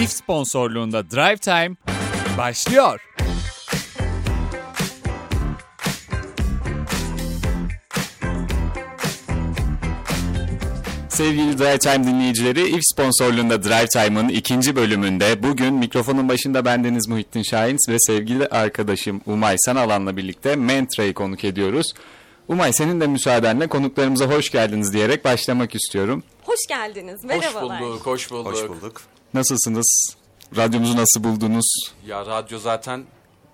İF sponsorluğunda Drive Time başlıyor. Sevgili Drive Time dinleyicileri, İF sponsorluğunda Drive Time'ın ikinci bölümünde bugün mikrofonun başında bendeniz Muhittin Şahin ve sevgili arkadaşım Umay Sanalan'la birlikte Mentra'yı konuk ediyoruz. Umay senin de müsaadenle konuklarımıza hoş geldiniz diyerek başlamak istiyorum. Hoş geldiniz. Hoş Merhabalar. bulduk, hoş bulduk. Hoş bulduk. Nasılsınız? Radyomuzu nasıl buldunuz? Ya radyo zaten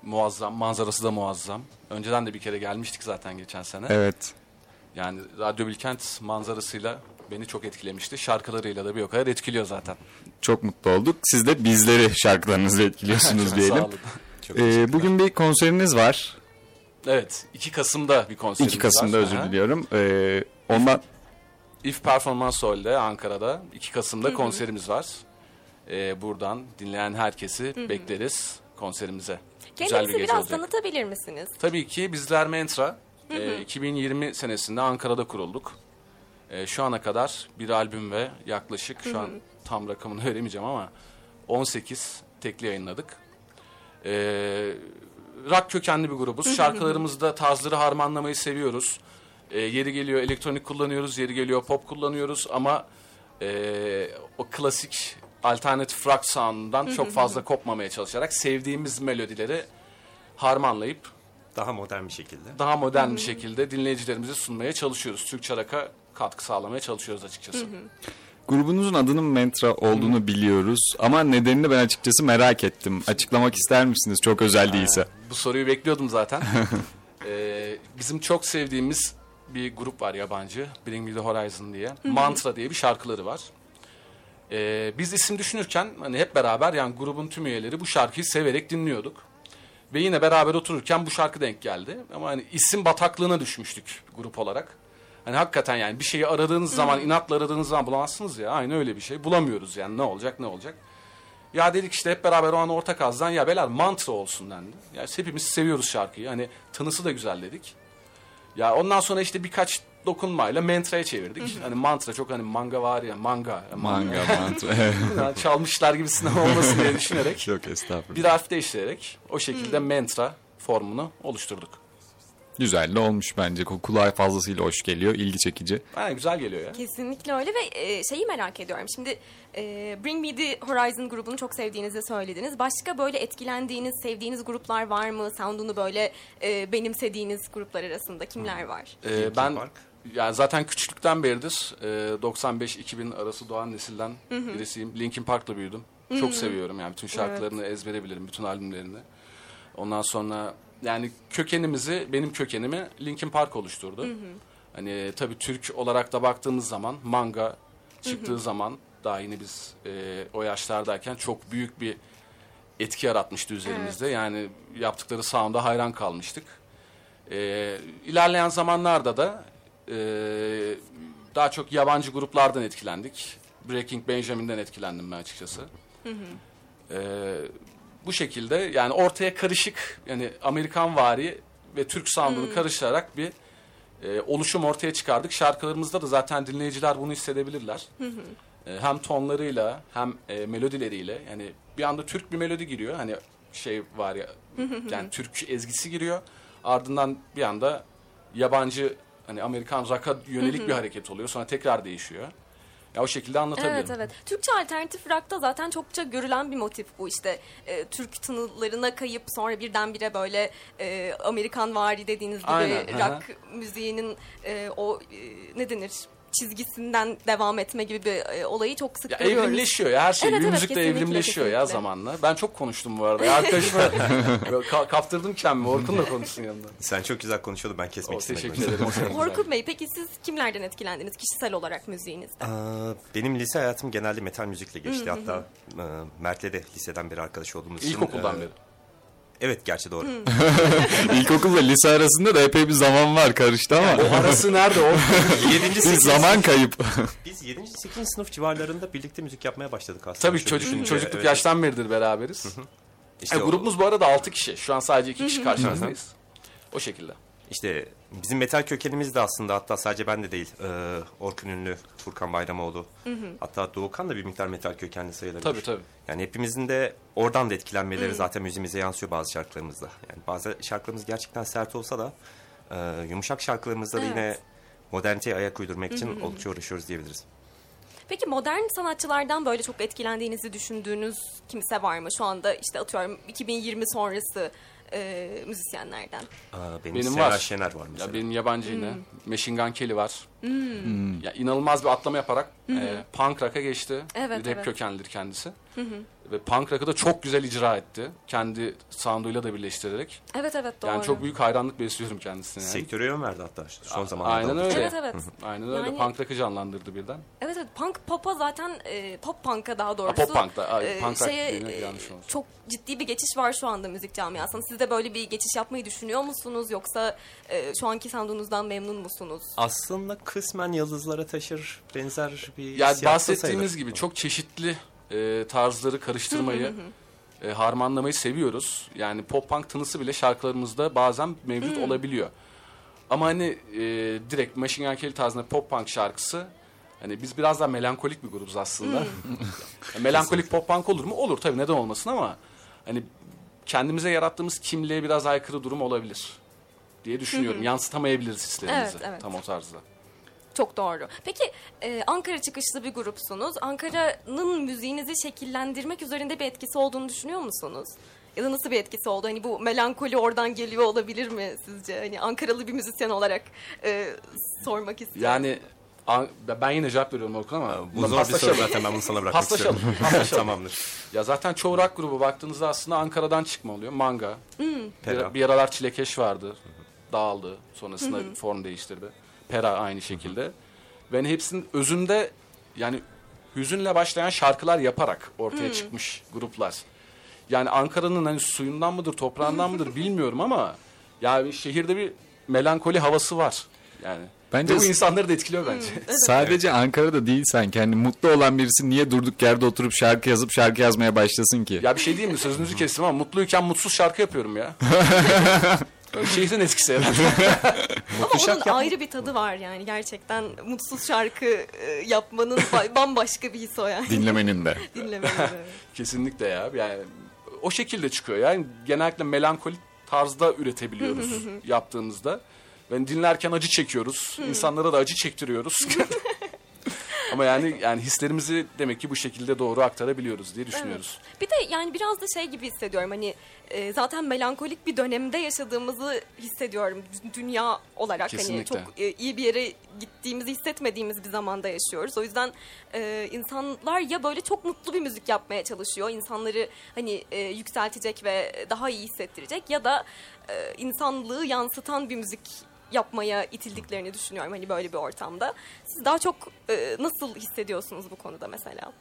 muazzam, manzarası da muazzam. Önceden de bir kere gelmiştik zaten geçen sene. Evet. Yani Radyo Bilkent manzarasıyla beni çok etkilemişti. Şarkılarıyla da bir o kadar etkiliyor zaten. Çok mutlu olduk. Siz de bizleri şarkılarınızla etkiliyorsunuz Sağ diyelim. olun. Ee, bugün bir konseriniz var. Evet, 2 Kasım'da bir konserimiz 2 Kasım'da var. özür Aha. diliyorum. Ee, ondan If Performance Hall'de Ankara'da 2 Kasım'da konserimiz var. Ee, buradan dinleyen herkesi bekleriz konserimize. Güzel Kendinizi bir gece biraz olacak. tanıtabilir misiniz? Tabii ki bizler Mentra. e, 2020 senesinde Ankara'da kurulduk. E, şu ana kadar bir albüm ve yaklaşık şu an tam rakamını veremeyeceğim ama 18 tekli yayınladık. E, rock kökenli bir grubuz. Şarkılarımızda tarzları harmanlamayı seviyoruz. E, yeri geliyor elektronik kullanıyoruz, yeri geliyor pop kullanıyoruz ama e, o klasik alternatif rock sound'undan çok fazla kopmamaya çalışarak sevdiğimiz melodileri harmanlayıp Daha modern bir şekilde. daha modern bir şekilde dinleyicilerimize sunmaya çalışıyoruz. Türkçe rock'a katkı sağlamaya çalışıyoruz açıkçası. grubunuzun adının Mentra olduğunu biliyoruz ama nedenini ben açıkçası merak ettim. Açıklamak ister misiniz? Çok özel değilse. Bu soruyu bekliyordum zaten. Ee, bizim çok sevdiğimiz bir grup var yabancı. Bring Me The Horizon diye. Mantra diye bir şarkıları var. Ee, biz isim düşünürken hani hep beraber yani grubun tüm üyeleri bu şarkıyı severek dinliyorduk. Ve yine beraber otururken bu şarkı denk geldi. Ama hani isim bataklığına düşmüştük grup olarak. Hani hakikaten yani bir şeyi aradığınız zaman, inatla aradığınız zaman bulamazsınız ya. Aynı öyle bir şey. Bulamıyoruz yani ne olacak ne olacak. Ya dedik işte hep beraber o an ortak ağızdan ya beyler mantra olsun dendi. Yani hepimiz seviyoruz şarkıyı. Hani tınısı da güzel dedik. Ya ondan sonra işte birkaç dokunmayla mantra'ya çevirdik. Hani mantra çok hani manga var ya manga. Manga, mantra. Yani çalmışlar gibisinden olmasın diye düşünerek. Yok estağfurullah. Bir harf değiştirerek o şekilde mantra formunu oluşturduk. Güzel de olmuş bence. Kulağa fazlasıyla hoş geliyor. ilgi çekici. Yani güzel geliyor ya. Kesinlikle öyle ve e, şeyi merak ediyorum. Şimdi e, Bring Me The Horizon grubunu çok sevdiğinizi söylediniz. Başka böyle etkilendiğiniz, sevdiğiniz gruplar var mı? Sound'unu böyle e, benimsediğiniz gruplar arasında kimler var? Ee, ben Park. Yani zaten küçüklükten beridir e, 95-2000 arası doğan nesilden birisiyim. Linkin Park'la büyüdüm. Çok seviyorum yani bütün şarkılarını ezbere bilirim, bütün albümlerini. Ondan sonra yani kökenimizi, benim kökenimi Linkin Park oluşturdu. Hani tabii Türk olarak da baktığımız zaman manga çıktığı zaman daha yine biz e, o yaşlardayken çok büyük bir etki yaratmıştı üzerimizde. Yani yaptıkları sound'a hayran kalmıştık. Ee, ilerleyen zamanlarda da e, daha çok yabancı gruplardan etkilendik. Breaking Benjamin'den etkilendim ben açıkçası. Ee, bu şekilde yani ortaya karışık yani Amerikan vari ve Türk sound'unu karıştırarak bir e, oluşum ortaya çıkardık. Şarkılarımızda da zaten dinleyiciler bunu hissedebilirler. E, hem tonlarıyla hem e, melodileriyle yani bir anda Türk bir melodi giriyor. Hani şey var ya yani Türk ezgisi giriyor. Ardından bir anda yabancı hani Amerikan rock'a yönelik bir hareket oluyor. Sonra tekrar değişiyor. Ya o şekilde anlatabilirim. Evet evet. Türkçe alternatif rock'ta zaten çokça görülen bir motif bu işte. E, Türk tınılarına kayıp sonra birdenbire böyle e, Amerikan vari dediğiniz gibi Aynen, hı hı. rock müziğinin e, o e, ne denir çizgisinden devam etme gibi bir e, olayı çok sık Ya görüyoruz. evrimleşiyor ya her şey. Evet, evet, müzik de kesinlikle, evrimleşiyor ya kesinlikle. zamanla. Ben çok konuştum bu arada. Ya Arkadaşıma ka- kaptırdım kendimi. Orkun da konuşsun yanında. Sen çok güzel konuşuyordun ben kesmek O, istemedim. teşekkür ederim. Orkun Bey peki siz kimlerden etkilendiniz kişisel olarak müziğinizde? Aa, benim lise hayatım genelde metal müzikle geçti. Hatta e, Mert'le de liseden beri arkadaş olduğumuz için. İlkokuldan e, beri. Evet gerçi doğru. İlkokulla lise arasında da epey bir zaman var karıştı ama. Arası nerede o? 7. bir 8. zaman kayıp. Biz 7. 8. sınıf civarlarında birlikte müzik yapmaya başladık aslında. Tabii çocuk, çocukluk evet. yaştan beridir beraberiz. İşte Yani o- grubumuz bu arada 6 kişi. Şu an sadece 2 kişi karşımızdayız. O şekilde. İşte bizim metal kökenimiz de aslında hatta sadece ben de değil. E, Orkun Ünlü, Furkan Bayramoğlu. Hatta Doğukan da bir miktar metal kökenli sayılabilir. Tabii, tabii. Yani hepimizin de oradan da etkilenmeleri zaten müziğimize yansıyor bazı şarkılarımızda. Yani bazı şarkılarımız gerçekten sert olsa da e, yumuşak şarkılarımızda da Evet. yine moderniteye ayak uydurmak için oldukça uğraşıyoruz diyebiliriz. Peki modern sanatçılardan böyle çok etkilendiğinizi düşündüğünüz kimse var mı? Şu anda işte atıyorum 2020 sonrası e, müzisyenlerden. Aa, benim, Benim Sera var. Şener var mesela. Ya benim yabancı yine. Hmm. Machine Gun Kelly var. Ya inanılmaz bir atlama yaparak e, punk rock'a geçti. Evet, Rap evet. kökenlidir kendisi. Ve punk rock'ı da çok güzel icra etti. Kendi sounduyla da birleştirerek. Evet evet doğru. Yani çok büyük hayranlık besliyorum kendisine. Yani. Sektöre yön verdi hatta son zamanlarda. Aynen öyle. Evet evet. Aynen öyle. Yani- Punk rock'ı canlandırdı birden. Evet evet punk pop'a zaten e, pop punk'a daha doğrusu. pop punk'ta, ay, e, punk rock şeye, e, yanlış. Çok ciddi bir geçiş var şu anda müzik camiasında. Siz de böyle bir geçiş yapmayı düşünüyor musunuz? Yoksa e, şu anki sound'unuzdan memnun musunuz? Aslında kısmen yıldızlara taşır benzer bir Yani bahsettiğimiz sayılır. gibi çok çeşitli e, tarzları karıştırmayı, e, harmanlamayı seviyoruz. Yani pop punk tınısı bile şarkılarımızda bazen mevcut olabiliyor. Ama hani e, direkt Machine Gun Kelly tarzında pop punk şarkısı hani biz biraz daha melankolik bir grubuz aslında. Yani melankolik pop punk olur mu? Olur tabii neden olmasın ama hani kendimize yarattığımız kimliğe biraz aykırı durum olabilir diye düşünüyorum. Yansıtamayabiliriz hislerimizi Evet, evet. tam o tarzda. Çok doğru. Peki e, Ankara çıkışlı bir grupsunuz. Ankara'nın müziğinizi şekillendirmek üzerinde bir etkisi olduğunu düşünüyor musunuz? Ya da nasıl bir etkisi oldu? Hani bu melankoli oradan geliyor olabilir mi sizce? Hani Ankaralı bir müzisyen olarak e, sormak istiyorum. Yani an- ben yine cevap veriyorum Orkun ama Bu zor bir soru zaten ben bunu sana bırakmak Paslaşalım, istiyorum. paslaşalım. Tamamdır. Ya zaten çoğu rock grubu baktığınızda aslında Ankara'dan çıkma oluyor. Manga. Pera. Bir, bir aralar Çilekeş vardı. Dağıldı. Sonrasında form değiştirdi. Pera aynı şekilde. Hani hepsinin özünde yani hüzünle başlayan şarkılar yaparak ortaya çıkmış gruplar. Yani Ankara'nın hani suyundan mıdır, toprağından mıdır bilmiyorum ama yani şehirde bir melankoli havası var. Yani Bence Ve bu insanları da etkiliyor bence. Sadece Ankara'da değil sanki. Hani mutlu olan birisi niye durduk yerde oturup şarkı yazıp şarkı yazmaya başlasın ki? Ya bir şey diyeyim mi? Sözünüzü kestim ama mutluyken mutsuz şarkı yapıyorum ya. Şehrin etkisi herhalde. Ama onun şarkı yapma- ayrı bir tadı var yani. Gerçekten mutsuz şarkı e, yapmanın ba- bambaşka bir his o yani. Dinlemenin de. Dinlemenin. Kesinlikle ya. Yani o şekilde çıkıyor. Yani genellikle melankolik tarzda üretebiliyoruz yaptığımızda. Ben dinlerken acı çekiyoruz. İnsanlara da acı çektiriyoruz. Ama yani yani hislerimizi demek ki bu şekilde doğru aktarabiliyoruz diye düşünüyoruz. Bir de yani biraz da şey gibi hissediyorum hani e, zaten melankolik bir dönemde yaşadığımızı hissediyorum dü- dünya olarak Kesinlikle. hani çok e, iyi bir yere gittiğimizi hissetmediğimiz bir zamanda yaşıyoruz. O yüzden e, insanlar ya böyle çok mutlu bir müzik yapmaya çalışıyor insanları hani e, yükseltecek ve daha iyi hissettirecek ya da e, insanlığı yansıtan bir müzik yapmaya itildiklerini düşünüyorum hani böyle bir ortamda. Siz daha çok e, nasıl hissediyorsunuz bu konuda mesela?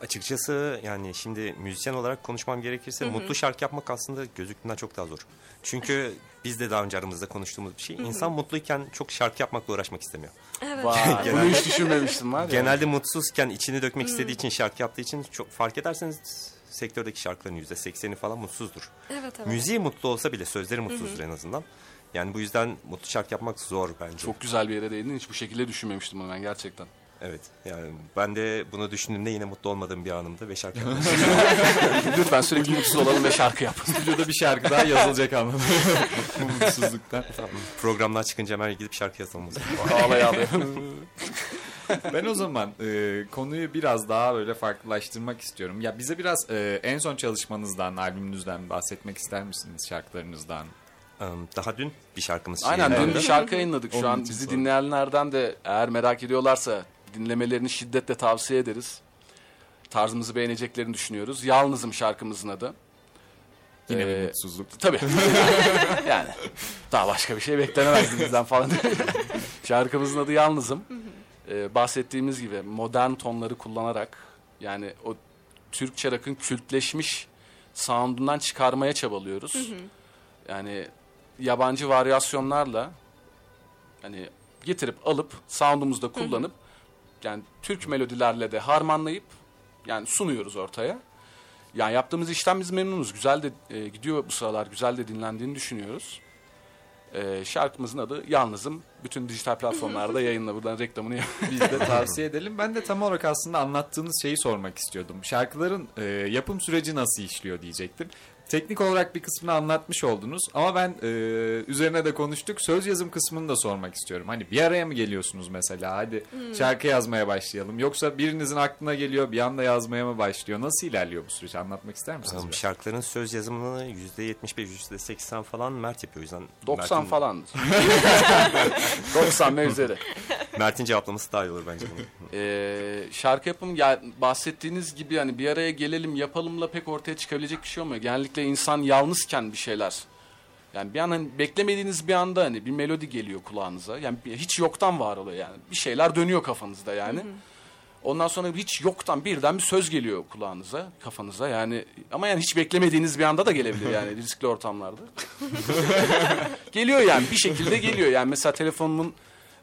Açıkçası yani şimdi müzisyen olarak konuşmam gerekirse mutlu şarkı yapmak aslında gözüktüğünden çok daha zor. Çünkü biz de daha önce aramızda konuştuğumuz bir şey. İnsan mutluyken çok şarkı yapmakla uğraşmak istemiyor. Vay, bunu hiç düşünmemiştim var ya. Genelde mutsuzken içini dökmek istediği için şarkı yaptığı için çok fark ederseniz sektördeki şarkıların yüzde sekseni falan mutsuzdur. Evet evet. Müziği mutlu olsa bile sözleri mutsuzdur en azından. Yani bu yüzden mutlu şarkı yapmak zor bence. Çok güzel bir yere değindin. Hiç bu şekilde düşünmemiştim bunu ben gerçekten. Evet. Yani ben de bunu düşündüğümde yine mutlu olmadığım bir anımdı ve şarkı yapmak Lütfen sürekli mutsuz olalım ve şarkı yap. Stüdyoda bir şarkı daha yazılacak. Bu mutsuzluktan. Programlar çıkınca hemen gidip şarkı yazalım. o zaman. Ağlay ağlay. Ben o zaman e, konuyu biraz daha böyle farklılaştırmak istiyorum. Ya bize biraz e, en son çalışmanızdan, albümünüzden bahsetmek ister misiniz şarkılarınızdan? Um, Daha dün bir şarkımız Aynen dün bir şarkı yayınladık. Şu Onun an için bizi dinleyenlerden de eğer merak ediyorlarsa dinlemelerini şiddetle tavsiye ederiz. Tarzımızı beğeneceklerini düşünüyoruz. Yalnızım şarkımızın adı. Yine Ee, bir mutsuzluk. Tabii. yani daha başka bir şey beklenemezdi bizden falan. Şarkımızın adı Yalnızım. Ee, bahsettiğimiz gibi modern tonları kullanarak yani o Türkçe rock'ın kültleşmiş sound'undan çıkarmaya çabalıyoruz. Yani yabancı varyasyonlarla hani getirip alıp sound'umuzda kullanıp yani Türk melodilerle de harmanlayıp yani sunuyoruz ortaya. Yani yaptığımız işten biz memnunuz. Güzel de e, gidiyor bu sıralar. Güzel de dinlendiğini düşünüyoruz. E, şarkımızın adı Yalnızım. Bütün dijital platformlarda yayınla buradan reklamını yap. Biz de tavsiye edelim. Ben de tam olarak aslında anlattığınız şeyi sormak istiyordum. Şarkıların e, yapım süreci nasıl işliyor diyecektim. Teknik olarak bir kısmını anlatmış oldunuz ama ben e, üzerine de konuştuk. Söz yazım kısmını da sormak istiyorum. Hani bir araya mı geliyorsunuz mesela? Hadi şarkı yazmaya başlayalım. Yoksa birinizin aklına geliyor bir anda yazmaya mı başlıyor? Nasıl ilerliyor bu süreç? Anlatmak ister misiniz? Tamam, şarkıların söz yazımını %75, %80 falan Mert yapıyor. O yüzden 90 Mert'in, falandır. 90 ve üzeri. Mert'in cevaplaması daha iyi olur bence bunu. Ee, şarkı yapım ya bahsettiğiniz gibi hani bir araya gelelim yapalımla pek ortaya çıkabilecek bir şey olmuyor. Genellikle insan yalnızken bir şeyler yani bir an hani beklemediğiniz bir anda hani bir melodi geliyor kulağınıza. Yani hiç yoktan var oluyor yani. Bir şeyler dönüyor kafanızda yani. Ondan sonra hiç yoktan birden bir söz geliyor kulağınıza, kafanıza. Yani ama yani hiç beklemediğiniz bir anda da gelebilir yani riskli ortamlarda. geliyor yani bir şekilde geliyor. Yani mesela telefonumun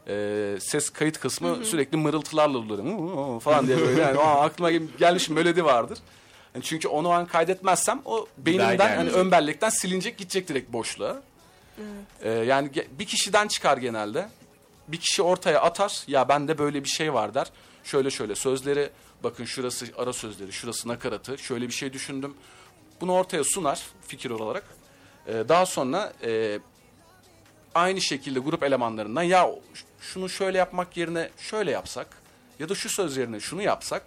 e, ses kayıt kısmı sürekli mırıltılarla olur falan diye böyle yani Aa, aklıma gel- gelmiş melodi vardır. Yani çünkü onu an kaydetmezsem o beynimden hani ön bellekten silinecek gidecek direkt boşluğa. Ee, yani bir kişiden çıkar genelde. Bir kişi ortaya atar ya bende böyle bir şey var der. Şöyle şöyle sözleri bakın şurası ara sözleri şurası nakaratı şöyle bir şey düşündüm. Bunu ortaya sunar fikir olarak. Ee, daha sonra e, aynı şekilde grup elemanlarından ya şunu şöyle yapmak yerine şöyle yapsak ya da şu söz yerine şunu yapsak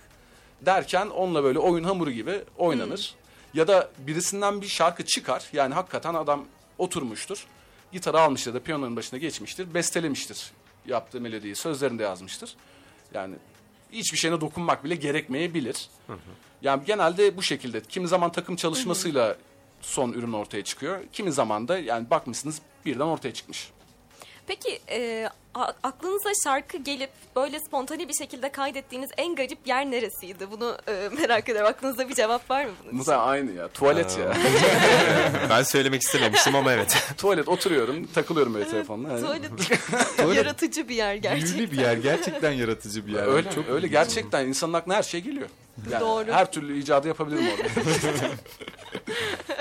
derken onunla böyle oyun hamuru gibi oynanır. Ya da birisinden bir şarkı çıkar. Yani hakikaten adam oturmuştur. Gitarı almış ya da piyanonun başına geçmiştir. Bestelemiştir yaptığı melodiyi. Sözlerini de yazmıştır. Yani hiçbir şeyine dokunmak bile gerekmeyebilir. Yani genelde bu şekilde. Kimi zaman takım çalışmasıyla son ürün ortaya çıkıyor. Kimi zaman da yani bakmışsınız birden ortaya çıkmış. Peki e, aklınıza şarkı gelip böyle spontane bir şekilde kaydettiğiniz en garip yer neresiydi? Bunu e, merak ediyorum. Aklınızda bir cevap var mı bunun için? Aynı ya. Tuvalet ya. ben söylemek istememiştim ama evet. Tuvalet oturuyorum, takılıyorum böyle telefonla. Yani. Tuvalet yaratıcı bir yer gerçekten. Büyülü bir yer. Gerçekten yaratıcı bir yer. Öyle, Çok öyle gerçekten insanın aklına her şey geliyor. Yani Doğru. Her türlü icadı yapabilirim orada.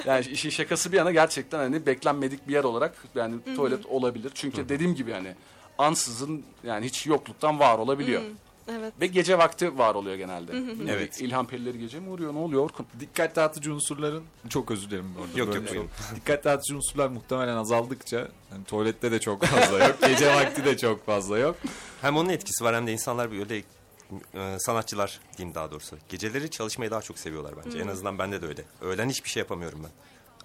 yani işin şakası bir yana gerçekten hani beklenmedik bir yer olarak yani tuvalet olabilir. Çünkü dediğim gibi hani ansızın yani hiç yokluktan var olabiliyor. Evet. Ve gece vakti var oluyor genelde. Evet. İlham perileri gece mi uğruyor ne oluyor Orkun? dikkat dağıtıcı unsurların çok özür dilerim bu arada. Yok, yok. Dikkat dağıtıcı unsurlar muhtemelen azaldıkça hani tuvalette de çok fazla yok. Gece vakti de çok fazla yok. Hem onun etkisi var hem de insanlar böyle e, sanatçılar diyeyim daha doğrusu. Geceleri çalışmayı daha çok seviyorlar bence. En azından bende de öyle. Öğlen hiçbir şey yapamıyorum ben.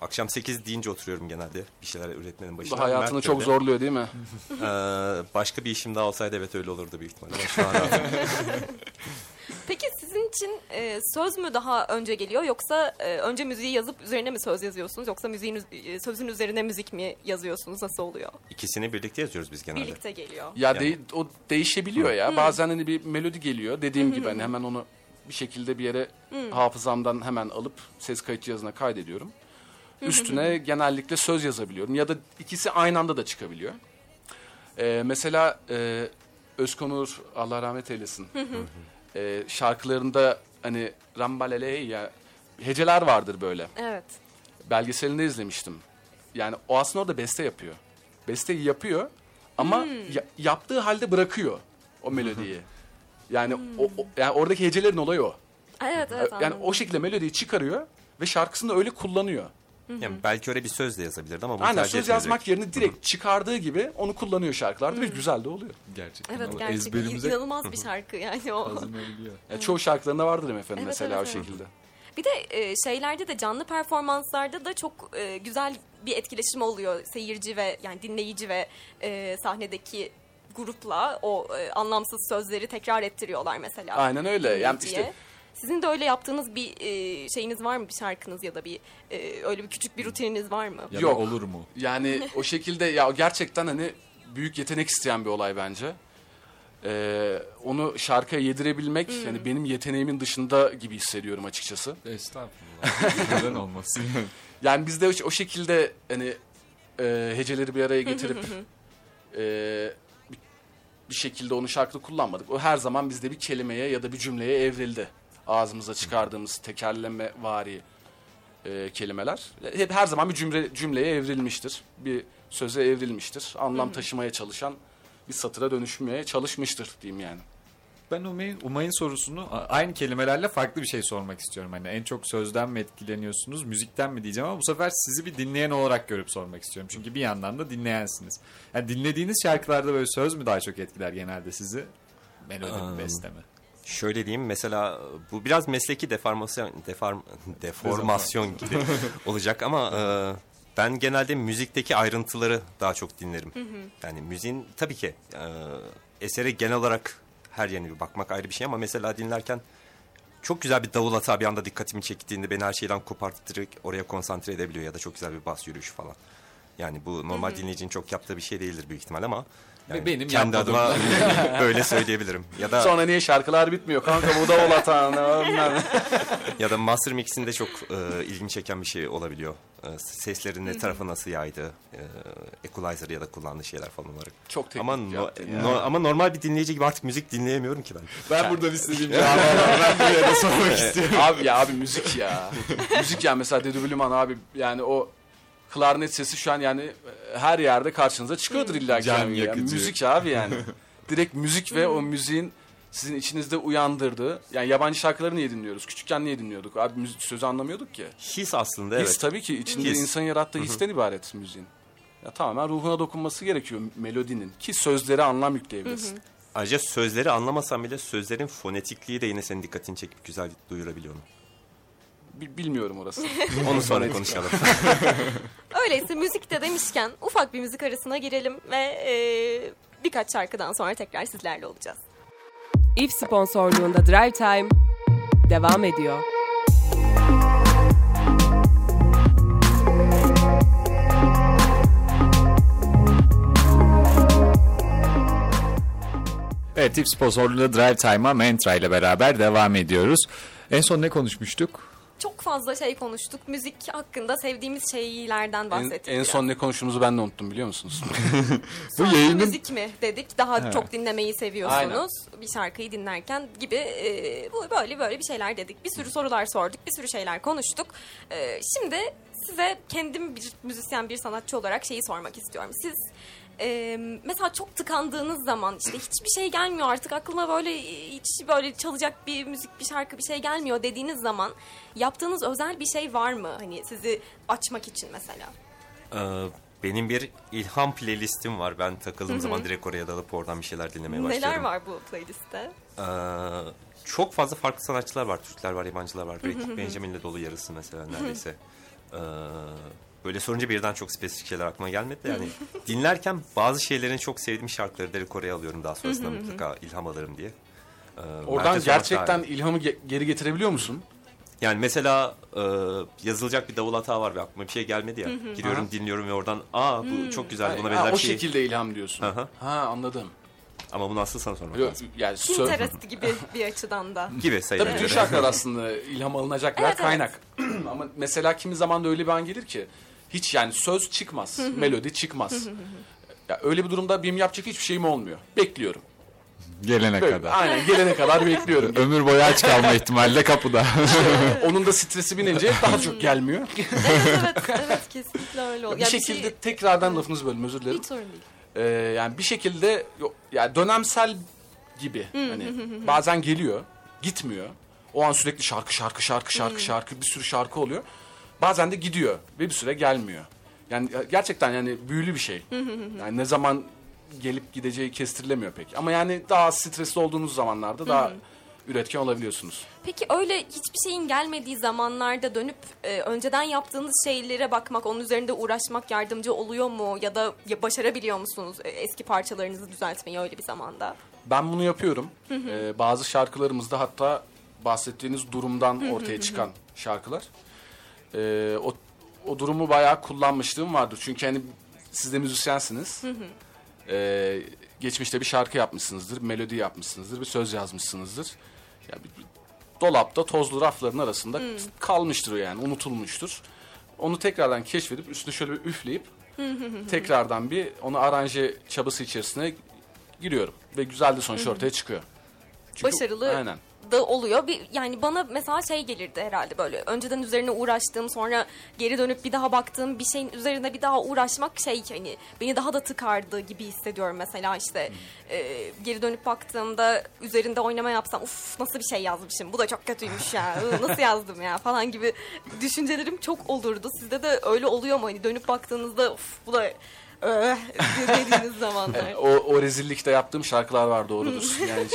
Akşam 8 deyince oturuyorum genelde bir şeyler üretmenin Bu başına. hayatını Mert çok öyle. zorluyor değil mi? Ee, başka bir işim daha olsaydı evet öyle olurdu büyük ihtimalle. Şu an. Peki sizin için e, söz mü daha önce geliyor yoksa e, önce müziği yazıp üzerine mi söz yazıyorsunuz yoksa müziğin üz- e, sözün üzerine müzik mi yazıyorsunuz nasıl oluyor? İkisini birlikte yazıyoruz biz genelde. Birlikte geliyor. Ya Yani. de- o değişebiliyor ya. Bazen hani bir melodi geliyor. Dediğim gibi hani hemen onu bir şekilde bir yere hafızamdan hemen alıp ses kayıt cihazına kaydediyorum. Üstüne genellikle söz yazabiliyorum. Ya da ikisi aynı anda da çıkabiliyor. Ee, mesela e, Özkonur Allah rahmet eylesin. Ee, şarkılarında hani Rambaleley ya heceler vardır böyle Evet. belgeselinde izlemiştim. Yani o aslında orada beste yapıyor. Besteyi yapıyor ama ya- yaptığı halde bırakıyor o melodiyi. Yani o, o- yani oradaki hecelerin olayı o. Evet evet yani anladım. o şekilde melodiyi çıkarıyor ve şarkısını öyle kullanıyor. Yani belki öyle bir söz de yazabilirdi ama bunu Aynen tercih söz etmedi. yazmak yerine direkt çıkardığı gibi onu kullanıyor şarkılarda ve güzel de oluyor. Gerçekten. Evet O gerçekten ezberimize inanılmaz bir şarkı yani o. kazınabiliyor. Yani çoğu şarkılarında vardır efendim Evet, mesela evet, o evet. şekilde. Bir de e, şeylerde de canlı performanslarda da çok e, güzel bir etkileşim oluyor seyirci ve yani dinleyici ve e, sahnedeki grupla o e, anlamsız sözleri tekrar ettiriyorlar mesela. Aynen öyle. Yani işte Sizin de öyle yaptığınız bir e, şeyiniz var mı bir şarkınız ya da bir e, öyle bir küçük bir rutininiz var mı? Ya Yok. olur mu? Yani o şekilde ya o gerçekten hani büyük yetenek isteyen bir olay bence. Ee, onu şarkıya yedirebilmek yani benim yeteneğimin dışında gibi hissediyorum açıkçası. Estağfurullah. Neden olmasın? Yani biz de o, o şekilde hani e, heceleri bir araya getirip e, bir, bir şekilde onu şarkıda kullanmadık. O her zaman bizde bir kelimeye ya da bir cümleye evrildi. Ağzımıza çıkardığımız tekerleme vari e, kelimeler. Hep her zaman bir cümle cümleye evrilmiştir. Bir söze evrilmiştir. Anlam taşımaya çalışan bir satıra dönüşmeye çalışmıştır diyeyim yani. Ben Umay'ın, Umay'ın sorusunu aynı kelimelerle farklı bir şey sormak istiyorum. Hani en çok sözden mi etkileniyorsunuz, müzikten mi diyeceğim ama bu sefer sizi bir dinleyen olarak görüp sormak istiyorum. Çünkü bir yandan da dinleyensiniz. Yani dinlediğiniz şarkılarda böyle söz mü daha çok etkiler genelde sizi? Melodi mi, beste mi? Şöyle diyeyim mesela bu biraz mesleki deformasyon deform, deformasyon gibi olacak ama e, ben genelde müzikteki ayrıntıları daha çok dinlerim. Yani müziğin tabii ki e, esere genel olarak her yerine bir bakmak ayrı bir şey ama mesela dinlerken çok güzel bir davul hata bir anda dikkatimi çektiğinde beni her şeyden koparttırıp oraya konsantre edebiliyor ya da çok güzel bir bas yürüyüşü falan. Yani bu normal dinleyicinin çok yaptığı bir şey değildir büyük ihtimal ama yani benim kendi adıma öyle söyleyebilirim. Ya da Sonra niye şarkılar bitmiyor kanka bu da ol hatan. bilmem ne. Ya da master mix'inde çok e, ilgimi çeken bir şey olabiliyor. E, seslerin ne tarafa nasıl yaydığı, e, equalizer ya da kullandığı şeyler falan olarak. Çok teknik ama no- yaptın ya. no- ama normal bir dinleyici gibi artık müzik dinleyemiyorum ki ben. Ben buradan istediğim cevabı. Ben buraya da sormak istiyorum. abi ya abi müzik ya. müzik ya mesela Dedi Bülüman abi yani o klarnet sesi şu an yani e, her yerde karşınıza çıkıyordur illa ki. Can yani. Müzik abi yani. Direkt müzik ve o müziğin sizin içinizde uyandırdığı. Yani yabancı şarkıları niye dinliyoruz? Küçükken niye dinliyorduk? Abi müzik sözü anlamıyorduk ki. His aslında His evet. tabii ki içinde His. insanın yarattığı histen ibaret müziğin. Ya tamamen ruhuna dokunması gerekiyor melodinin ki sözlere anlam yükleyebilirsin. Ayrıca sözleri anlamasan bile sözlerin fonetikliği de yine senin dikkatini çekip güzel duyurabiliyor onu. Bi- Bilmiyorum orası. Onu sonra konuşalım. Öyleyse müzikte demişken ufak bir müzik arasına girelim ve e, birkaç şarkıdan sonra tekrar sizlerle olacağız. İF sponsorluğunda Drive Time devam ediyor. Evet, tip sponsorluğunda Drive Time'a Mentra ile beraber devam ediyoruz. En son ne konuşmuştuk? Çok fazla şey konuştuk. Müzik hakkında sevdiğimiz şeylerden en, bahsettik. en biraz. son ne konuştuğumuzu ben de unuttum biliyor musunuz? Bu yayının müzik mi dedik. Daha çok dinlemeyi seviyorsunuz. Bir şarkıyı dinlerken gibi e, bu böyle böyle bir şeyler dedik. Bir sürü sorular sorduk. Bir sürü şeyler konuştuk. E, şimdi size kendim bir müzisyen, bir sanatçı olarak şeyi sormak istiyorum. Siz e, mesela çok tıkandığınız zaman işte hiçbir şey gelmiyor artık aklıma böyle hiç böyle çalacak bir müzik, bir şarkı bir şey gelmiyor dediğiniz zaman yaptığınız özel bir şey var mı? Hani sizi açmak için mesela. Ee, benim bir ilham playlistim var. Ben takıldığım zaman direkt oraya dalıp oradan bir şeyler dinlemeye başlıyorum. Neler var bu playlistte? Ee, çok fazla farklı sanatçılar var. Türkler var, yabancılar var. Breaking Benjamin'le dolu yarısı mesela neredeyse. Ee, böyle sorunca birden çok spesifik şeyler aklıma gelmedi de yani dinlerken bazı şeylerin çok sevdiğim şarkıları direkt oraya alıyorum daha sonrasında mutlaka ilham alırım diye. Ee, Oradan gerçekten iyi. ilhamı ge- geri getirebiliyor musun? Yani mesela e, yazılacak bir davul hata var ve aklıma bir şey gelmedi ya. Giriyorum dinliyorum ve oradan aa bu çok güzel buna Ha, benzer o bir şey. şekilde ilham diyorsun. Hı. Ha anladım. Ama bunu aslında sana sormak Yo- lazım. Yani sö- Pinterest gibi bir açıdan da. Gibi Tabii sayılır. bütün şarkılar aslında ilham alınacak birer Evet, evet. kaynak. Ama mesela kimi zaman da öyle bir an gelir ki hiç yani söz çıkmaz, melodi çıkmaz. ya öyle bir durumda benim yapacak hiçbir şeyim olmuyor. Bekliyorum. gelene Böyle, kadar. aynen gelene kadar bekliyorum. Ömür boyu aç kalma ihtimali kapıda. Onun da stresi binince daha çok gelmiyor. evet, evet kesinlikle öyle oluyor. bir Ya şekilde şey- tekrardan lafınızı bölüm özür dilerim. hiç sorun değil. Ee, yani bir şekilde yani dönemsel gibi hani bazen geliyor gitmiyor o an sürekli şarkı şarkı şarkı şarkı şarkı bir sürü şarkı oluyor bazen de gidiyor ve bir süre gelmiyor yani gerçekten yani büyülü bir şey yani ne zaman gelip gideceği kestirilemiyor pek ama yani daha stresli olduğunuz zamanlarda daha üretken olabiliyorsunuz. Peki öyle hiçbir şeyin gelmediği zamanlarda dönüp e, önceden yaptığınız şeylere bakmak, onun üzerinde uğraşmak yardımcı oluyor mu? Ya da ya başarabiliyor musunuz e, eski parçalarınızı düzeltmeyi öyle bir zamanda? Ben bunu yapıyorum. Ee, bazı şarkılarımızda hatta bahsettiğiniz durumdan ortaya çıkan şarkılar. Ee, o, o durumu bayağı kullanmışlığım vardır. Çünkü hani siz de müzisyensiniz. Ee, geçmişte bir şarkı yapmışsınızdır, melodi yapmışsınızdır, bir söz yazmışsınızdır. Ya bir, bir dolapta tozlu rafların arasında kalmıştır o yani, unutulmuştur. Onu tekrardan keşfedip üstüne şöyle bir üfleyip tekrardan bir onu aranje çabası içerisine giriyorum ve güzel de sonuç ortaya çıkıyor. Çünkü- Başarılı Aynen. Da oluyor. Bir, yani bana mesela şey gelirdi herhalde böyle önceden üzerine uğraştığım sonra geri dönüp bir daha baktığım bir şeyin üzerine bir daha uğraşmak şey hani beni daha da tıkardı gibi hissediyorum mesela işte e, geri dönüp baktığımda üzerinde oynama yapsam uf nasıl bir şey yazmışım bu da çok kötüymüş ya nasıl yazdım ya falan gibi düşüncelerim çok olurdu. Sizde de öyle oluyor mu hani dönüp baktığınızda uf bu da dediğiniz zamanlar. O, o rezillikte yaptığım şarkılar var doğrudur. Yani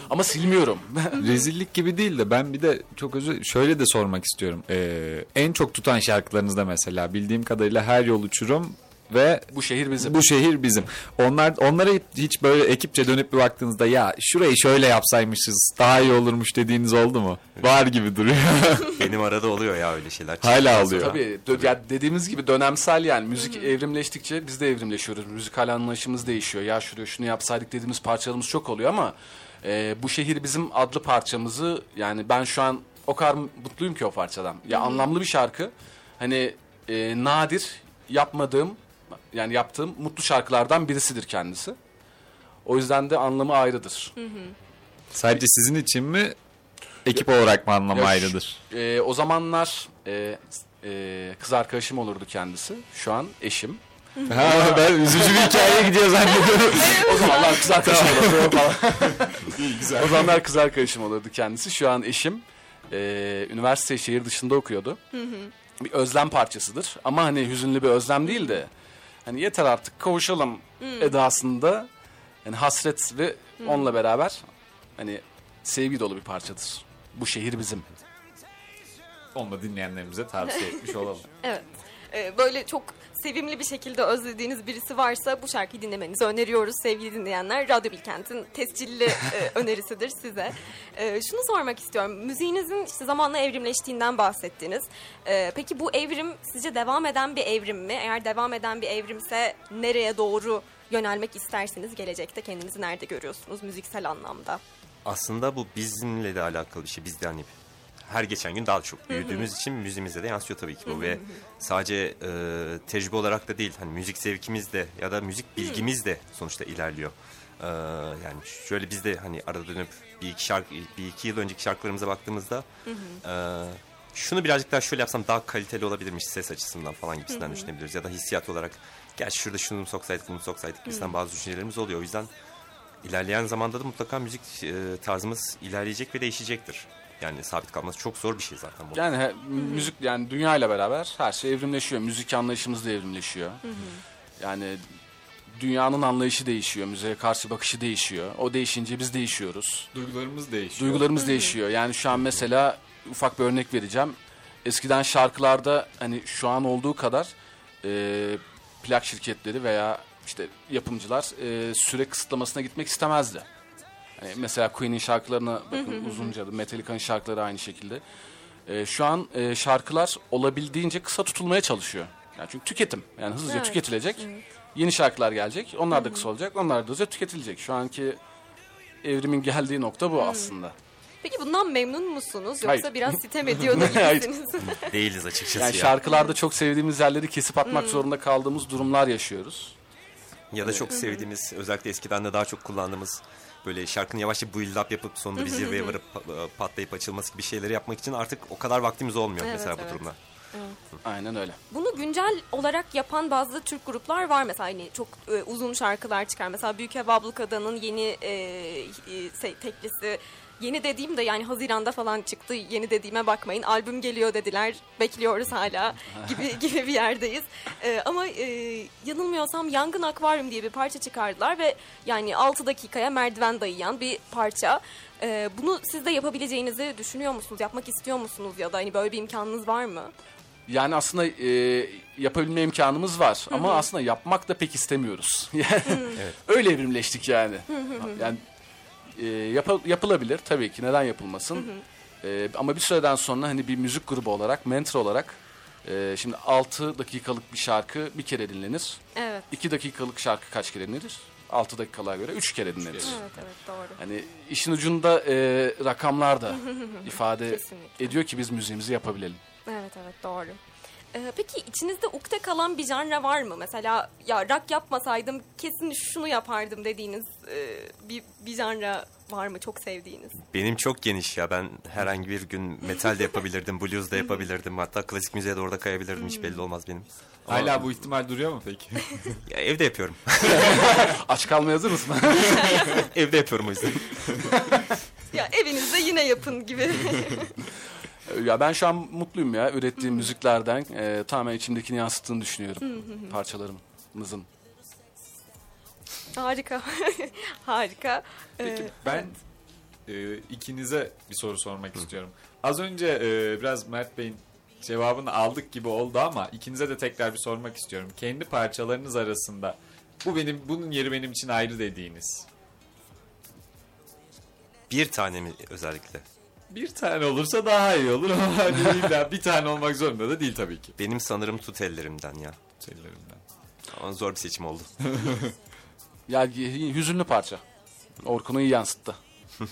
ama silmiyorum. Rezillik gibi değil de ben bir de çok özür şöyle de sormak istiyorum. Ee, en çok tutan şarkılarınızda mesela bildiğim kadarıyla Her Yol Uçurum ve Bu şehir bizim. Bu şehir bizim. Onlar onlara hiç böyle ekipçe dönüp bir baktığınızda ya şurayı şöyle yapsaymışız daha iyi olurmuş dediğiniz oldu mu? Var gibi duruyor. Benim arada oluyor ya öyle şeyler. Hala oluyor. Tabii, dö- ya dediğimiz gibi dönemsel yani müzik evrimleştikçe biz de evrimleşiyoruz. Müzikal anlayışımız değişiyor. Ya şuraya şunu yapsaydık dediğimiz parçalarımız çok oluyor ama e, bu şehir bizim adlı parçamızı yani ben şu an o kadar mutluyum ki o parçadan. Ya anlamlı bir şarkı. Hani e, nadir yapmadığım yani yaptığım mutlu şarkılardan birisidir kendisi. O yüzden de anlamı ayrıdır. Sadece sizin için mi ekip olarak mı anlamı Ya ayrıdır? e, o zamanlar e, e, kız arkadaşım olurdu kendisi. Şu an eşim. Ha, ben üzücü bir hikayeye gidiyor zannediyorum. O zamanlar kız arkadaşım olurdu falan. O zamanlar kız arkadaşım olurdu kendisi. Şu an eşim. Ee, üniversite şehir dışında okuyordu. Bir özlem parçasıdır. Ama hani hüzünlü bir özlem değil de hani yeter artık kavuşalım edasında yani hasret ve onunla beraber hani sevgi dolu bir parçadır. Bu şehir bizim. Onu da dinleyenlerimize tavsiye etmiş olalım. Evet. Ee, böyle çok sevimli bir şekilde özlediğiniz birisi varsa bu şarkıyı dinlemenizi öneriyoruz sevgili dinleyenler. Radyo Bilkent'in tescilli e, önerisidir size. Ee, şunu sormak istiyorum. Müziğinizin işte zamanla evrimleştiğinden bahsettiniz. Ee, peki bu evrim sizce devam eden bir evrim mi? Eğer devam eden bir evrimse nereye doğru yönelmek istersiniz? Gelecekte kendinizi nerede görüyorsunuz müziksel anlamda? Aslında bu bizimle de alakalı bir şey. Biz de hani her geçen gün daha çok büyüdüğümüz için müziğimize de yansıyor tabii ki bu ve sadece e, tecrübe olarak da değil hani müzik zevkimiz de ya da müzik bilgimiz de sonuçta ilerliyor. E, yani şöyle biz de hani arada dönüp bir iki şarkı bir iki yıl önceki şarkılarımıza baktığımızda e, şunu birazcık daha şöyle yapsam daha kaliteli olabilirmiş ses açısından falan gibisinden düşünebiliriz. Ya da hissiyat olarak gerçi şurada şunu soksaydık bunu soksaydık? gibisinden bazı düşüncelerimiz oluyor. O yüzden İlerleyen zamanda da mutlaka müzik e, tarzımız ilerleyecek ve değişecektir. Yani sabit kalması çok zor bir şey zaten bu. Yani he- müzik yani dünya ile beraber her şey evrimleşiyor. Müzik anlayışımız da evrimleşiyor. Yani dünyanın anlayışı değişiyor. Müziğe karşı bakışı değişiyor. O değişince biz değişiyoruz. Duygularımız değişiyor. Duygularımız değişiyor. Yani şu an mesela ufak bir örnek vereceğim. Eskiden şarkılarda hani şu an olduğu kadar e, plak şirketleri veya işte yapımcılar e, süre kısıtlamasına gitmek istemezdi. Hani mesela Queen'in şarkılarına bakın uzunca da Metallica'nın şarkıları aynı şekilde. E, şu an e, şarkılar olabildiğince kısa tutulmaya çalışıyor. Yani çünkü tüketim. Yani hızlıca Evet, tüketilecek. Yeni şarkılar gelecek. Onlar da kısa olacak. Onlar da hızlıca tüketilecek. Şu anki evrimin geldiği nokta bu aslında. Peki bundan memnun musunuz? Yoksa Hayır. biraz sitem ediyor da Hayır. gibisiniz? Değiliz açıkçası Yani ya. şarkılarda çok sevdiğimiz yerleri kesip atmak zorunda kaldığımız durumlar yaşıyoruz. Ya da çok sevdiğimiz, özellikle eskiden de daha çok kullandığımız böyle şarkının yavaşça build up yapıp sonunda bir zirveye varıp pa- patlayıp açılması gibi şeyleri yapmak için artık o kadar vaktimiz olmuyor Evet, mesela evet. bu durumda. Aynen öyle. Bunu güncel olarak yapan bazı Türk gruplar var mesela hani çok e, uzun şarkılar çıkar. Mesela Büyük Ev Ablukada'nın yeni e, e, teklisi yeni dediğim de yani Haziran'da falan çıktı. Yeni dediğime bakmayın. Albüm geliyor dediler. Bekliyoruz hala gibi gibi bir yerdeyiz. E, ama e, yanılmıyorsam Yangın Akvaryum diye bir parça çıkardılar ve yani 6 dakikaya merdiven dayayan bir parça. E, bunu siz de yapabileceğinizi düşünüyor musunuz? Yapmak istiyor musunuz ya da hani böyle bir imkanınız var mı? Yani aslında e, yapabilme imkanımız var ama aslında yapmak da pek istemiyoruz. Yani Öyle evrimleştik yani. yani e, yapa- yapılabilir tabii ki neden yapılmasın. E, ama bir süreden sonra hani bir müzik grubu olarak, mentor olarak e, şimdi 6 dakikalık bir şarkı bir kere dinlenir. Evet. 2 dakikalık şarkı kaç kere dinlenir? 6 dakikalığa göre 3 kere dinlenir. Evet evet doğru. Hani işin ucunda e, rakamlar da ifade Kesinlikle. ediyor ki biz müziğimizi yapabilelim. Evet evet doğru. Ee, peki içinizde ukde kalan bir janra var mı? Mesela ya rock yapmasaydım kesin şunu yapardım dediğiniz e, bir, bir janra var mı çok sevdiğiniz? Benim çok geniş ya. Ben herhangi bir gün metal de yapabilirdim, blues da yapabilirdim. Hatta klasik müziğe de orada kayabilirdim. Hiç belli olmaz benim. Ama Hala bu ihtimal duruyor mu peki? ya evde yapıyorum. Aç kalmaya hazır mısın? evde yapıyorum o yüzden. Ya evinizde yine yapın gibi. ya ben şu an mutluyum ya ürettiğim müziklerden. E, tamamen içimdekini yansıttığını düşünüyorum parçalarımızın. Harika. Harika. Peki Ee, ben e, ikinize bir soru sormak istiyorum. Az önce e, biraz Mert Bey'in cevabını aldık gibi oldu ama ikinize de tekrar bir sormak istiyorum. Kendi parçalarınız arasında bu benim bunun yeri benim için ayrı dediğiniz. Bir tane mi özellikle? Bir tane olursa daha iyi olur ama hani illa bir tane olmak zorunda da değil tabii ki. Benim sanırım tut ellerimden ya. Şeylerimden. Ama zor bir seçim oldu. Ya hüzünlü parça. Orkun'u iyi yansıttı.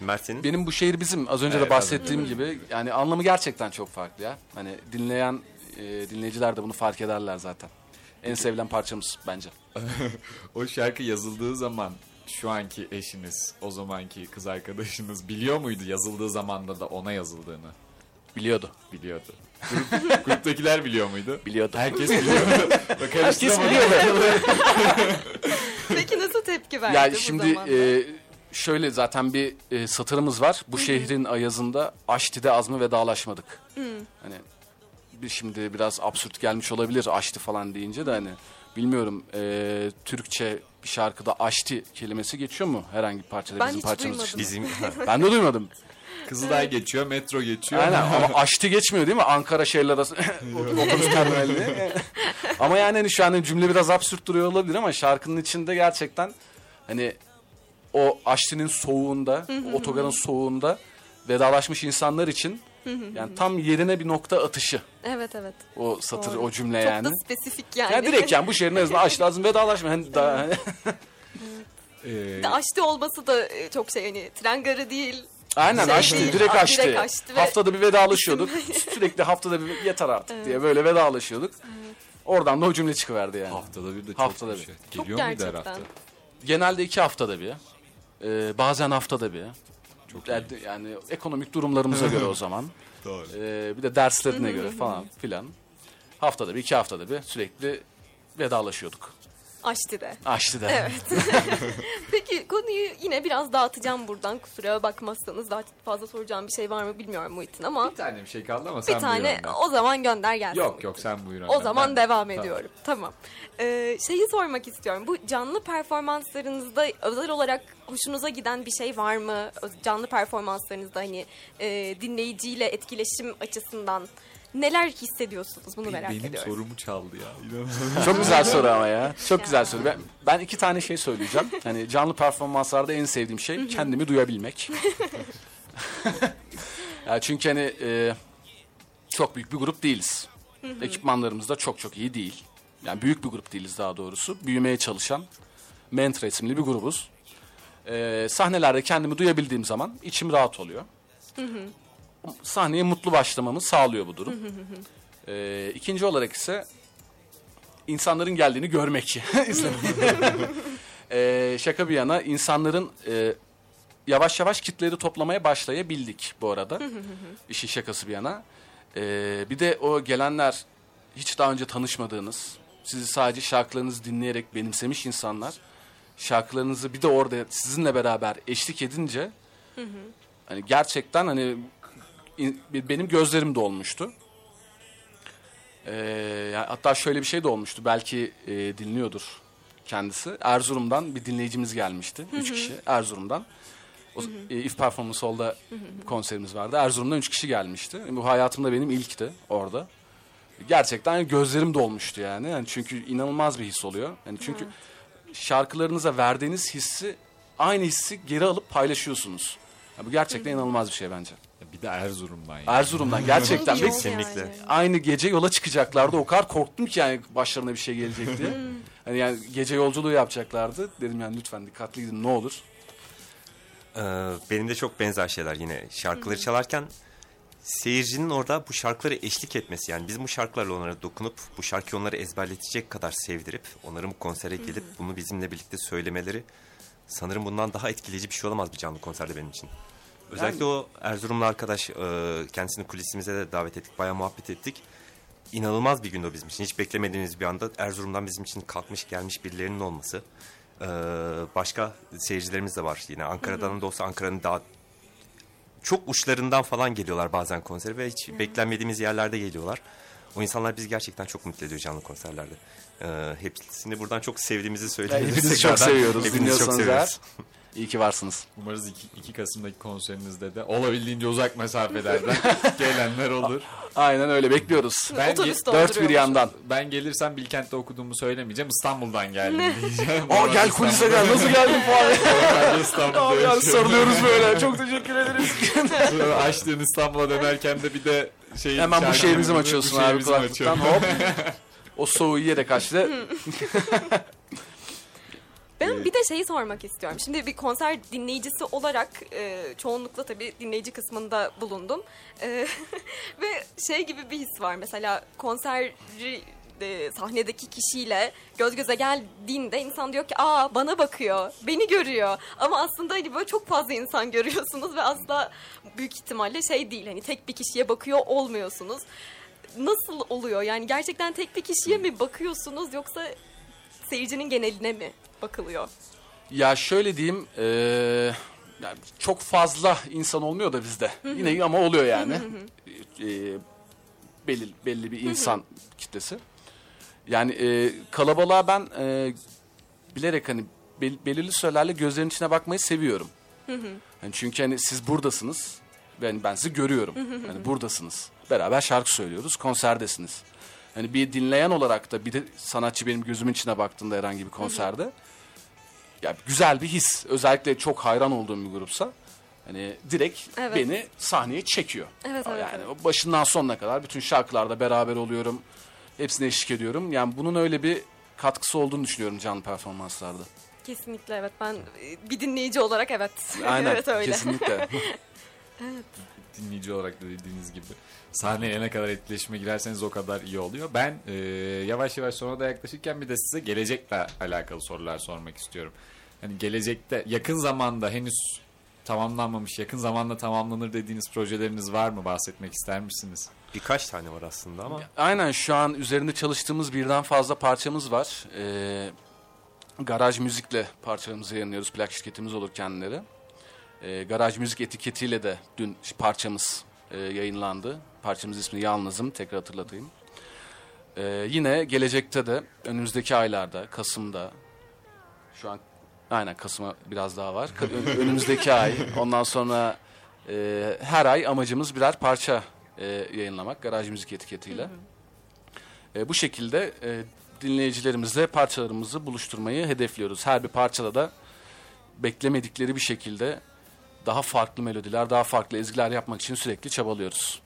Mert senin? Benim bu şehir bizim az önce Evet, de bahsettiğim gibi yani anlamı gerçekten çok farklı ya. Hani dinleyen e, dinleyiciler de bunu fark ederler zaten. En sevilen parçamız bence. O şarkı yazıldığı zaman şu anki eşiniz, o zamanki kız arkadaşınız biliyor muydu yazıldığı zamanda da ona yazıldığını? Biliyordu. Biliyordu. Grup, gruptakiler biliyor muydu? Biliyordu. Herkes biliyor. Bak Herkes biliyordu. peki nasıl tepki verdi Yani bu şimdi zamanda? e, şöyle zaten bir e, satırımız var. Bu şehrin ayazında Aşti'de azmı vedalaşmadık. Hani bir şimdi biraz absürt gelmiş olabilir Aşti falan deyince de hani bilmiyorum e, Türkçe bir şarkıda Aşti kelimesi geçiyor mu herhangi bir parçada Ben bizim parçamız dışında? Bizim Ben de duymadım. Kızılay geçiyor, metro geçiyor. Aynen ama Aşti geçmiyor değil mi? Ankara şehirler arası otobüs terminali. ama yani hani şu an cümle biraz absürt duruyor olabilir ama şarkının içinde gerçekten hani o Aşti'nin soğuğunda, otogarın soğuğunda vedalaşmış insanlar için yani tam yerine bir nokta atışı Evet evet. o satır, Doğru. o cümle Çok yani. da spesifik yani. Yani direkt yani bu şehrin arasında Aşti lazım vedalaşma. Hani daha, hani- Ee, de Aşti olması da e, çok şey hani tren garı değil. Aynen Şey Aşti, değil, direkt a- Aşti. direkt Aşti ve- Haftada bir vedalaşıyorduk. Sürekli haftada bir yeter artık diye böyle vedalaşıyorduk. Oradan da o cümle çıkıverdi yani. haftada bir de çok Haftada bir şey. Çok Geliyor muydu her hafta? Genelde iki haftada bir. Ee, bazen haftada bir. Çok Yani, yani ekonomik durumlarımıza göre o zaman. Doğru. Ee, bir de derslerine göre falan filan. Haftada bir, iki haftada bir sürekli vedalaşıyorduk. Aşti'de. Açtı da. Evet. Peki konuyu yine biraz dağıtacağım buradan. Kusura bakmazsanız daha fazla soracağım bir şey var mı bilmiyorum Muhittin ama Bir tane bir şey kaldı ama bir sen tane buyur önden. o zaman gönder gelsin. Yok yok sen buyur O zaman Ben- devam Tamam. ediyorum. Tamam. Ee, şeyi sormak istiyorum. Bu canlı performanslarınızda özel olarak hoşunuza giden bir şey var mı? Canlı performanslarınızda hani e, dinleyiciyle etkileşim açısından neler hissediyorsunuz? Bunu merak Benim ediyorum. sorumu çaldı ya. Çok güzel soru ama ya. Çok güzel soru. Ben, ben iki tane şey söyleyeceğim. Hani canlı performanslarda en sevdiğim şey kendimi duyabilmek. ya çünkü hani e, çok büyük bir grup değiliz. Ekipmanlarımız da çok çok iyi değil. Yani büyük bir grup değiliz daha doğrusu. Büyümeye çalışan Mentra isimli bir grubuz. E, sahnelerde kendimi duyabildiğim zaman içim rahat oluyor. Sahneye mutlu başlamamı sağlıyor bu durum. E, ikinci olarak ise insanların geldiğini görmek. Ee, şaka bir yana insanların e, yavaş yavaş kitleri toplamaya başlayabildik bu arada. İşin şakası bir yana. Ee, bir de o gelenler hiç daha önce tanışmadığınız, sizi sadece şarkılarınızı dinleyerek benimsemiş insanlar. Şarkılarınızı bir de orada sizinle beraber eşlik edince hani gerçekten hani benim gözlerim dolmuştu. Ee, yani hatta şöyle bir şey de olmuştu. Belki e, dinliyordur kendisi. Erzurum'dan bir dinleyicimiz gelmişti. Üç kişi Erzurum'dan. O, e, If Performance Hall'da konserimiz vardı. Erzurum'dan üç kişi gelmişti. Bu hayatımda benim ilkti orada. Gerçekten gözlerim dolmuştu yani. yani çünkü inanılmaz bir his oluyor. Yani çünkü şarkılarınıza verdiğiniz hissi aynı hissi geri alıp paylaşıyorsunuz. Ya bu gerçekten inanılmaz bir şey bence. Bir de Erzurum'dan ya. Erzurum'dan gerçekten. Ve Kesinlikle. yani. aynı gece yola çıkacaklardı. O kadar korktum ki yani başlarına bir şey gelecek diye. hani yani gece yolculuğu yapacaklardı. Dedim yani lütfen dikkatli gidin ne olur. Ee, benim de çok benzer şeyler yine. Şarkıları çalarken Seyircinin orada bu şarkıları eşlik etmesi yani biz bu şarkılarla onlara dokunup bu şarkıyı onlara ezberletecek kadar sevdirip onların bu konsere gelip bunu bizimle birlikte söylemeleri sanırım bundan daha etkileyici bir şey olamaz bir canlı konserde benim için. Özellikle o Erzurumlu arkadaş e, kendisini kulisimize de davet ettik bayağı muhabbet ettik. İnanılmaz bir gün o bizim için. Hiç beklemediğimiz bir anda Erzurum'dan bizim için kalkmış gelmiş birilerinin olması. E, başka seyircilerimiz de var yine. Ankara'dan da olsa Ankara'nın daha çok uçlarından falan geliyorlar bazen konsere ve hiç beklenmediğimiz yerlerde geliyorlar. O insanlar bizi gerçekten çok mutlu ediyor canlı konserlerde. Ee, hepsini buradan çok sevdiğimizi söyleyebiliriz. Hepinizi çok seviyoruz. Hepinizi çok seviyoruz. İyi ki varsınız. Umarız 2, 2 Kasım'daki konserinizde de olabildiğince uzak mesafelerden gelenler olur. Aynen öyle bekliyoruz. Ben Dört bir yandan. Ben gelirsem Bilkent'te okuduğumu söylemeyeceğim. İstanbul'dan geldim diyeceğim. Aa gel kulise gel. Nasıl geldin falan. İstanbul'da ya sarılıyoruz böyle. Çok teşekkür ederiz. Açtığın İstanbul'a dönerken de bir de şey Hemen bu şeyi bizim açıyorsun abi kulaklıktan. Hop. O soğuğu yiyerek açtı. Şeyi sormak istiyorum. Şimdi bir konser dinleyicisi olarak e, çoğunlukla tabii dinleyici kısmında bulundum. E, ve şey gibi bir his var. Mesela konseri e, sahnedeki kişiyle göz göze geldiğinde insan diyor ki aa bana bakıyor, beni görüyor. Ama aslında hani böyle çok fazla insan görüyorsunuz ve asla büyük ihtimalle şey değil. Hani tek bir kişiye bakıyor olmuyorsunuz. Nasıl oluyor? Yani gerçekten tek bir kişiye mi bakıyorsunuz yoksa seyircinin geneline mi bakılıyor? Ya şöyle diyeyim. eee, yani çok fazla insan olmuyor da bizde. Yine ama oluyor yani. Eee, belli, belli bir insan kitlesi. Yani eee, kalabalığa ben eee, bilerek hani bel- belirli sürelerle gözlerinin içine bakmayı seviyorum. Hani çünkü hani siz buradasınız. Ben ben sizi görüyorum. hani buradasınız. Beraber şarkı söylüyoruz. Konserdesiniz. Hani bir dinleyen olarak da bir de sanatçı benim gözümün içine baktığında herhangi bir konserde ya güzel bir his. Özellikle çok hayran olduğum bir grupsa hani direkt Evet. beni sahneye çekiyor. Evet, evet, yani evet. başından sonuna kadar bütün şarkılarda beraber oluyorum. Hepsine eşlik ediyorum. Yani bunun öyle bir katkısı olduğunu düşünüyorum canlı performanslarda. Kesinlikle evet ben e, bir dinleyici olarak evet. Aynen evet öyle. kesinlikle. dinleyici olarak da dediğiniz gibi sahneye ne kadar etkileşime girerseniz o kadar iyi oluyor. Ben e, yavaş yavaş sona da yaklaşırken bir de size gelecekle alakalı sorular sormak istiyorum. Hani gelecekte yakın zamanda henüz tamamlanmamış, yakın zamanda tamamlanır dediğiniz projeleriniz var mı? Bahsetmek ister misiniz? Birkaç tane var aslında ama Aynen şu an üzerinde çalıştığımız birden fazla parçamız var. Ee, garaj müzikle parçalarımızı yayınlıyoruz. Plak şirketimiz olur kendileri. Ee, garaj müzik etiketiyle de dün parçamız e, yayınlandı. Parçamız ismi Yalnızım. Tekrar hatırlatayım. Ee, yine gelecekte de önümüzdeki aylarda, Kasım'da şu an aynen Kasım'a biraz daha var. Önümüzdeki ay ondan sonra e, her ay amacımız birer parça e, yayınlamak garaj müzik etiketiyle. E, bu şekilde e, dinleyicilerimizle parçalarımızı buluşturmayı hedefliyoruz. Her bir parçada da beklemedikleri bir şekilde daha farklı melodiler, daha farklı ezgiler yapmak için sürekli çabalıyoruz.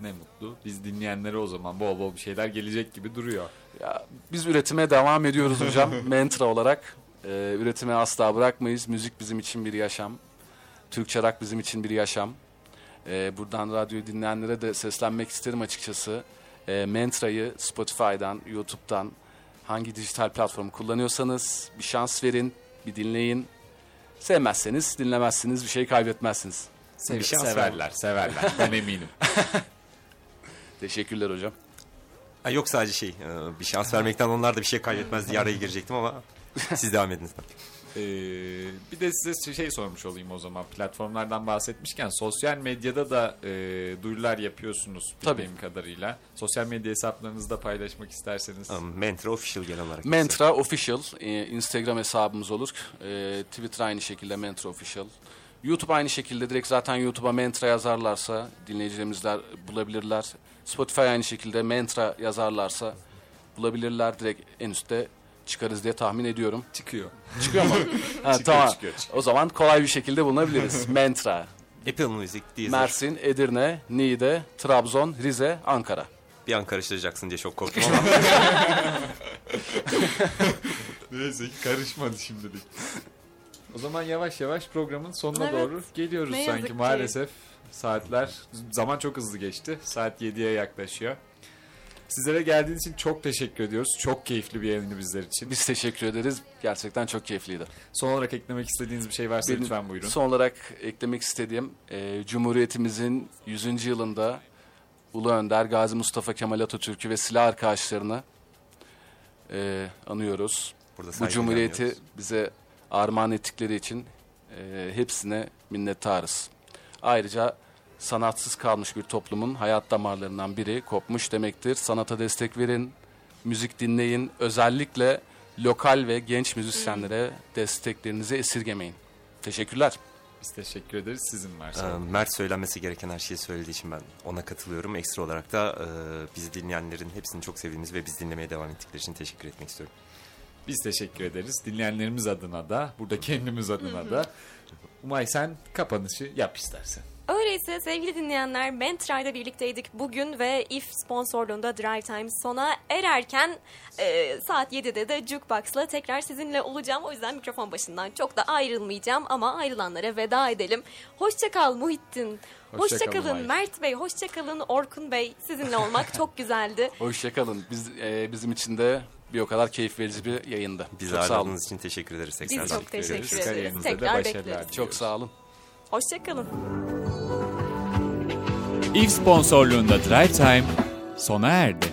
Ne mutlu. Biz dinleyenlere o zaman bol bol bir şeyler gelecek gibi duruyor. Ya, biz üretime devam ediyoruz hocam. Mentra olarak. E, üretime asla bırakmayız. Müzik bizim için bir yaşam. Türkçe rock bizim için bir yaşam. E, buradan radyoyu dinleyenlere de seslenmek isterim açıkçası. E, Mentra'yı Spotify'dan, YouTube'dan hangi dijital platformu kullanıyorsanız bir şans verin, bir dinleyin. Sevmezseniz, dinlemezsiniz, bir şey kaybetmezsiniz. Sev- Bir şans severler, severler. Ben eminim. Teşekkürler hocam. Ha, yok sadece şey e, bir şans vermekten onlar da bir şey kaybetmez diye araya girecektim ama siz devam ediniz. Ee, bir de size şey sormuş olayım o zaman. Platformlardan bahsetmişken sosyal medyada da e, duyurular yapıyorsunuz bildiğim kadarıyla. Sosyal medya hesaplarınızda paylaşmak isterseniz. Um, Mentra Official genel olarak. Mentra Official e, Instagram hesabımız olur. E, Twitter aynı şekilde Mentra Official. YouTube aynı şekilde direkt zaten YouTube'a Mentra yazarlarsa dinleyicilerimizler bulabilirler. Spotify aynı şekilde Mentra yazarlarsa bulabilirler. Direkt en üstte çıkarız diye tahmin ediyorum. Çıkıyor. Çıkıyor mu? ha, Çıkıyor, tamam. çıkıyor, çıkıyor. O zaman kolay bir şekilde bulunabiliriz. Mentra. Apple Music, Deezer. Mersin, Edirne, Niğde, Trabzon, Rize, Ankara. Bir an karıştıracaksın diye çok korktum ama Neyse karışmadı şimdilik. O zaman yavaş yavaş programın sonuna Evet. doğru geliyoruz Ne sanki maalesef. Saatler, zaman çok hızlı geçti. Saat 7'ye yaklaşıyor. Sizlere geldiğiniz için çok teşekkür ediyoruz. Çok keyifli bir yayını bizler için. Biz teşekkür ederiz. Gerçekten çok keyifliydi. Son olarak eklemek istediğiniz bir şey varsa Benim lütfen buyurun. Son olarak eklemek istediğim e, Cumhuriyetimizin 100. yılında Ulu Önder Gazi Mustafa Kemal Atatürk'ü ve silah arkadaşlarını e, anıyoruz. Burada Bu cumhuriyeti anıyoruz. bize armağan ettikleri için e, hepsine minnettarız. Ayrıca sanatsız kalmış bir toplumun hayat damarlarından biri kopmuş demektir. Sanata destek verin, müzik dinleyin. Özellikle lokal ve genç müzisyenlere desteklerinizi esirgemeyin. Teşekkürler. Biz teşekkür ederiz. Sizin varsa. Ee, Mert söylenmesi gereken her şeyi söylediği için ben ona katılıyorum. Ekstra olarak da e, bizi dinleyenlerin hepsini çok sevdiğimiz ve biz dinlemeye devam ettikleri için teşekkür etmek istiyorum. Biz teşekkür ederiz. Dinleyenlerimiz adına da, burada kendimiz adına da. Umay sen kapanışı yap istersen. Öyleyse sevgili dinleyenler Mentra'yla birlikteydik bugün ve IF sponsorluğunda Drive Time sona ererken e, saat 7'de de Jukebox'la tekrar sizinle olacağım. O yüzden mikrofon başından çok da ayrılmayacağım ama ayrılanlara veda edelim. Hoşçakal Muhittin. Hoşça kal Hoşçakalın Umay. Mert Bey, hoşçakalın Orkun Bey. Sizinle olmak çok güzeldi. Hoşçakalın. Biz, e, bizim için de bir o kadar keyif verici bir yayındı. Bizi çok sağ olun. ağırladığınız için teşekkür ederiz. Biz çok teşekkür ederiz. ederiz. Kariyerinizde de Tekrar başarılar bekleriz. Çok sağ olun. Hoşçakalın. İlk sponsorluğunda Drive Time sona erdi.